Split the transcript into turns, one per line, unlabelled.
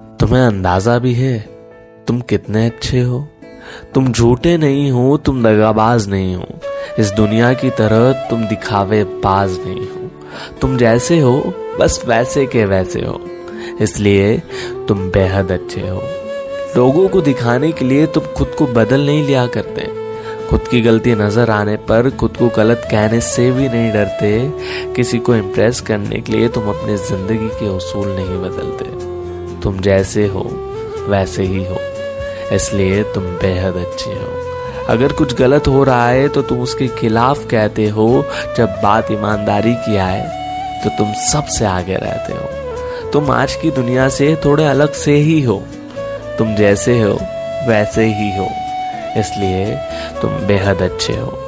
तुम्हें अंदाज़ा भी है? तुम कितने अच्छे हो? तुम झूठे नहीं हो, तुम दगाबाज नहीं हो। इस दुनिया की तरह तुम दिखावे बाज नहीं हो। तुम जैसे हो, बस वैसे के वैसे हो। इसलिए तुम बेहद अच्छे हो। लोगों को दिखाने के लिए तुम खुद को बदल नहीं लिया करते। खुद की गलती नज़र आने पर, खुद को गलत कहने से भी नहीं डरते। किसी को इम्प्रेस करने के लिए तुम अपनी ज़िंदगी के उसूल नहीं बदलते। तुम जैसे हो, वैसे ही हो। इसलिए तुम बेहद अच्छे हो। अगर कुछ गलत हो रहा है तो तुम उसके खिलाफ कहते हो। जब बात ईमानदारी की आए तो तुम सबसे आगे रहते हो। तुम आज की दुनिया से थोड़े अलग से ही हो। तुम जैसे हो, वैसे ही हो। इसलिए तुम बेहद अच्छे हो।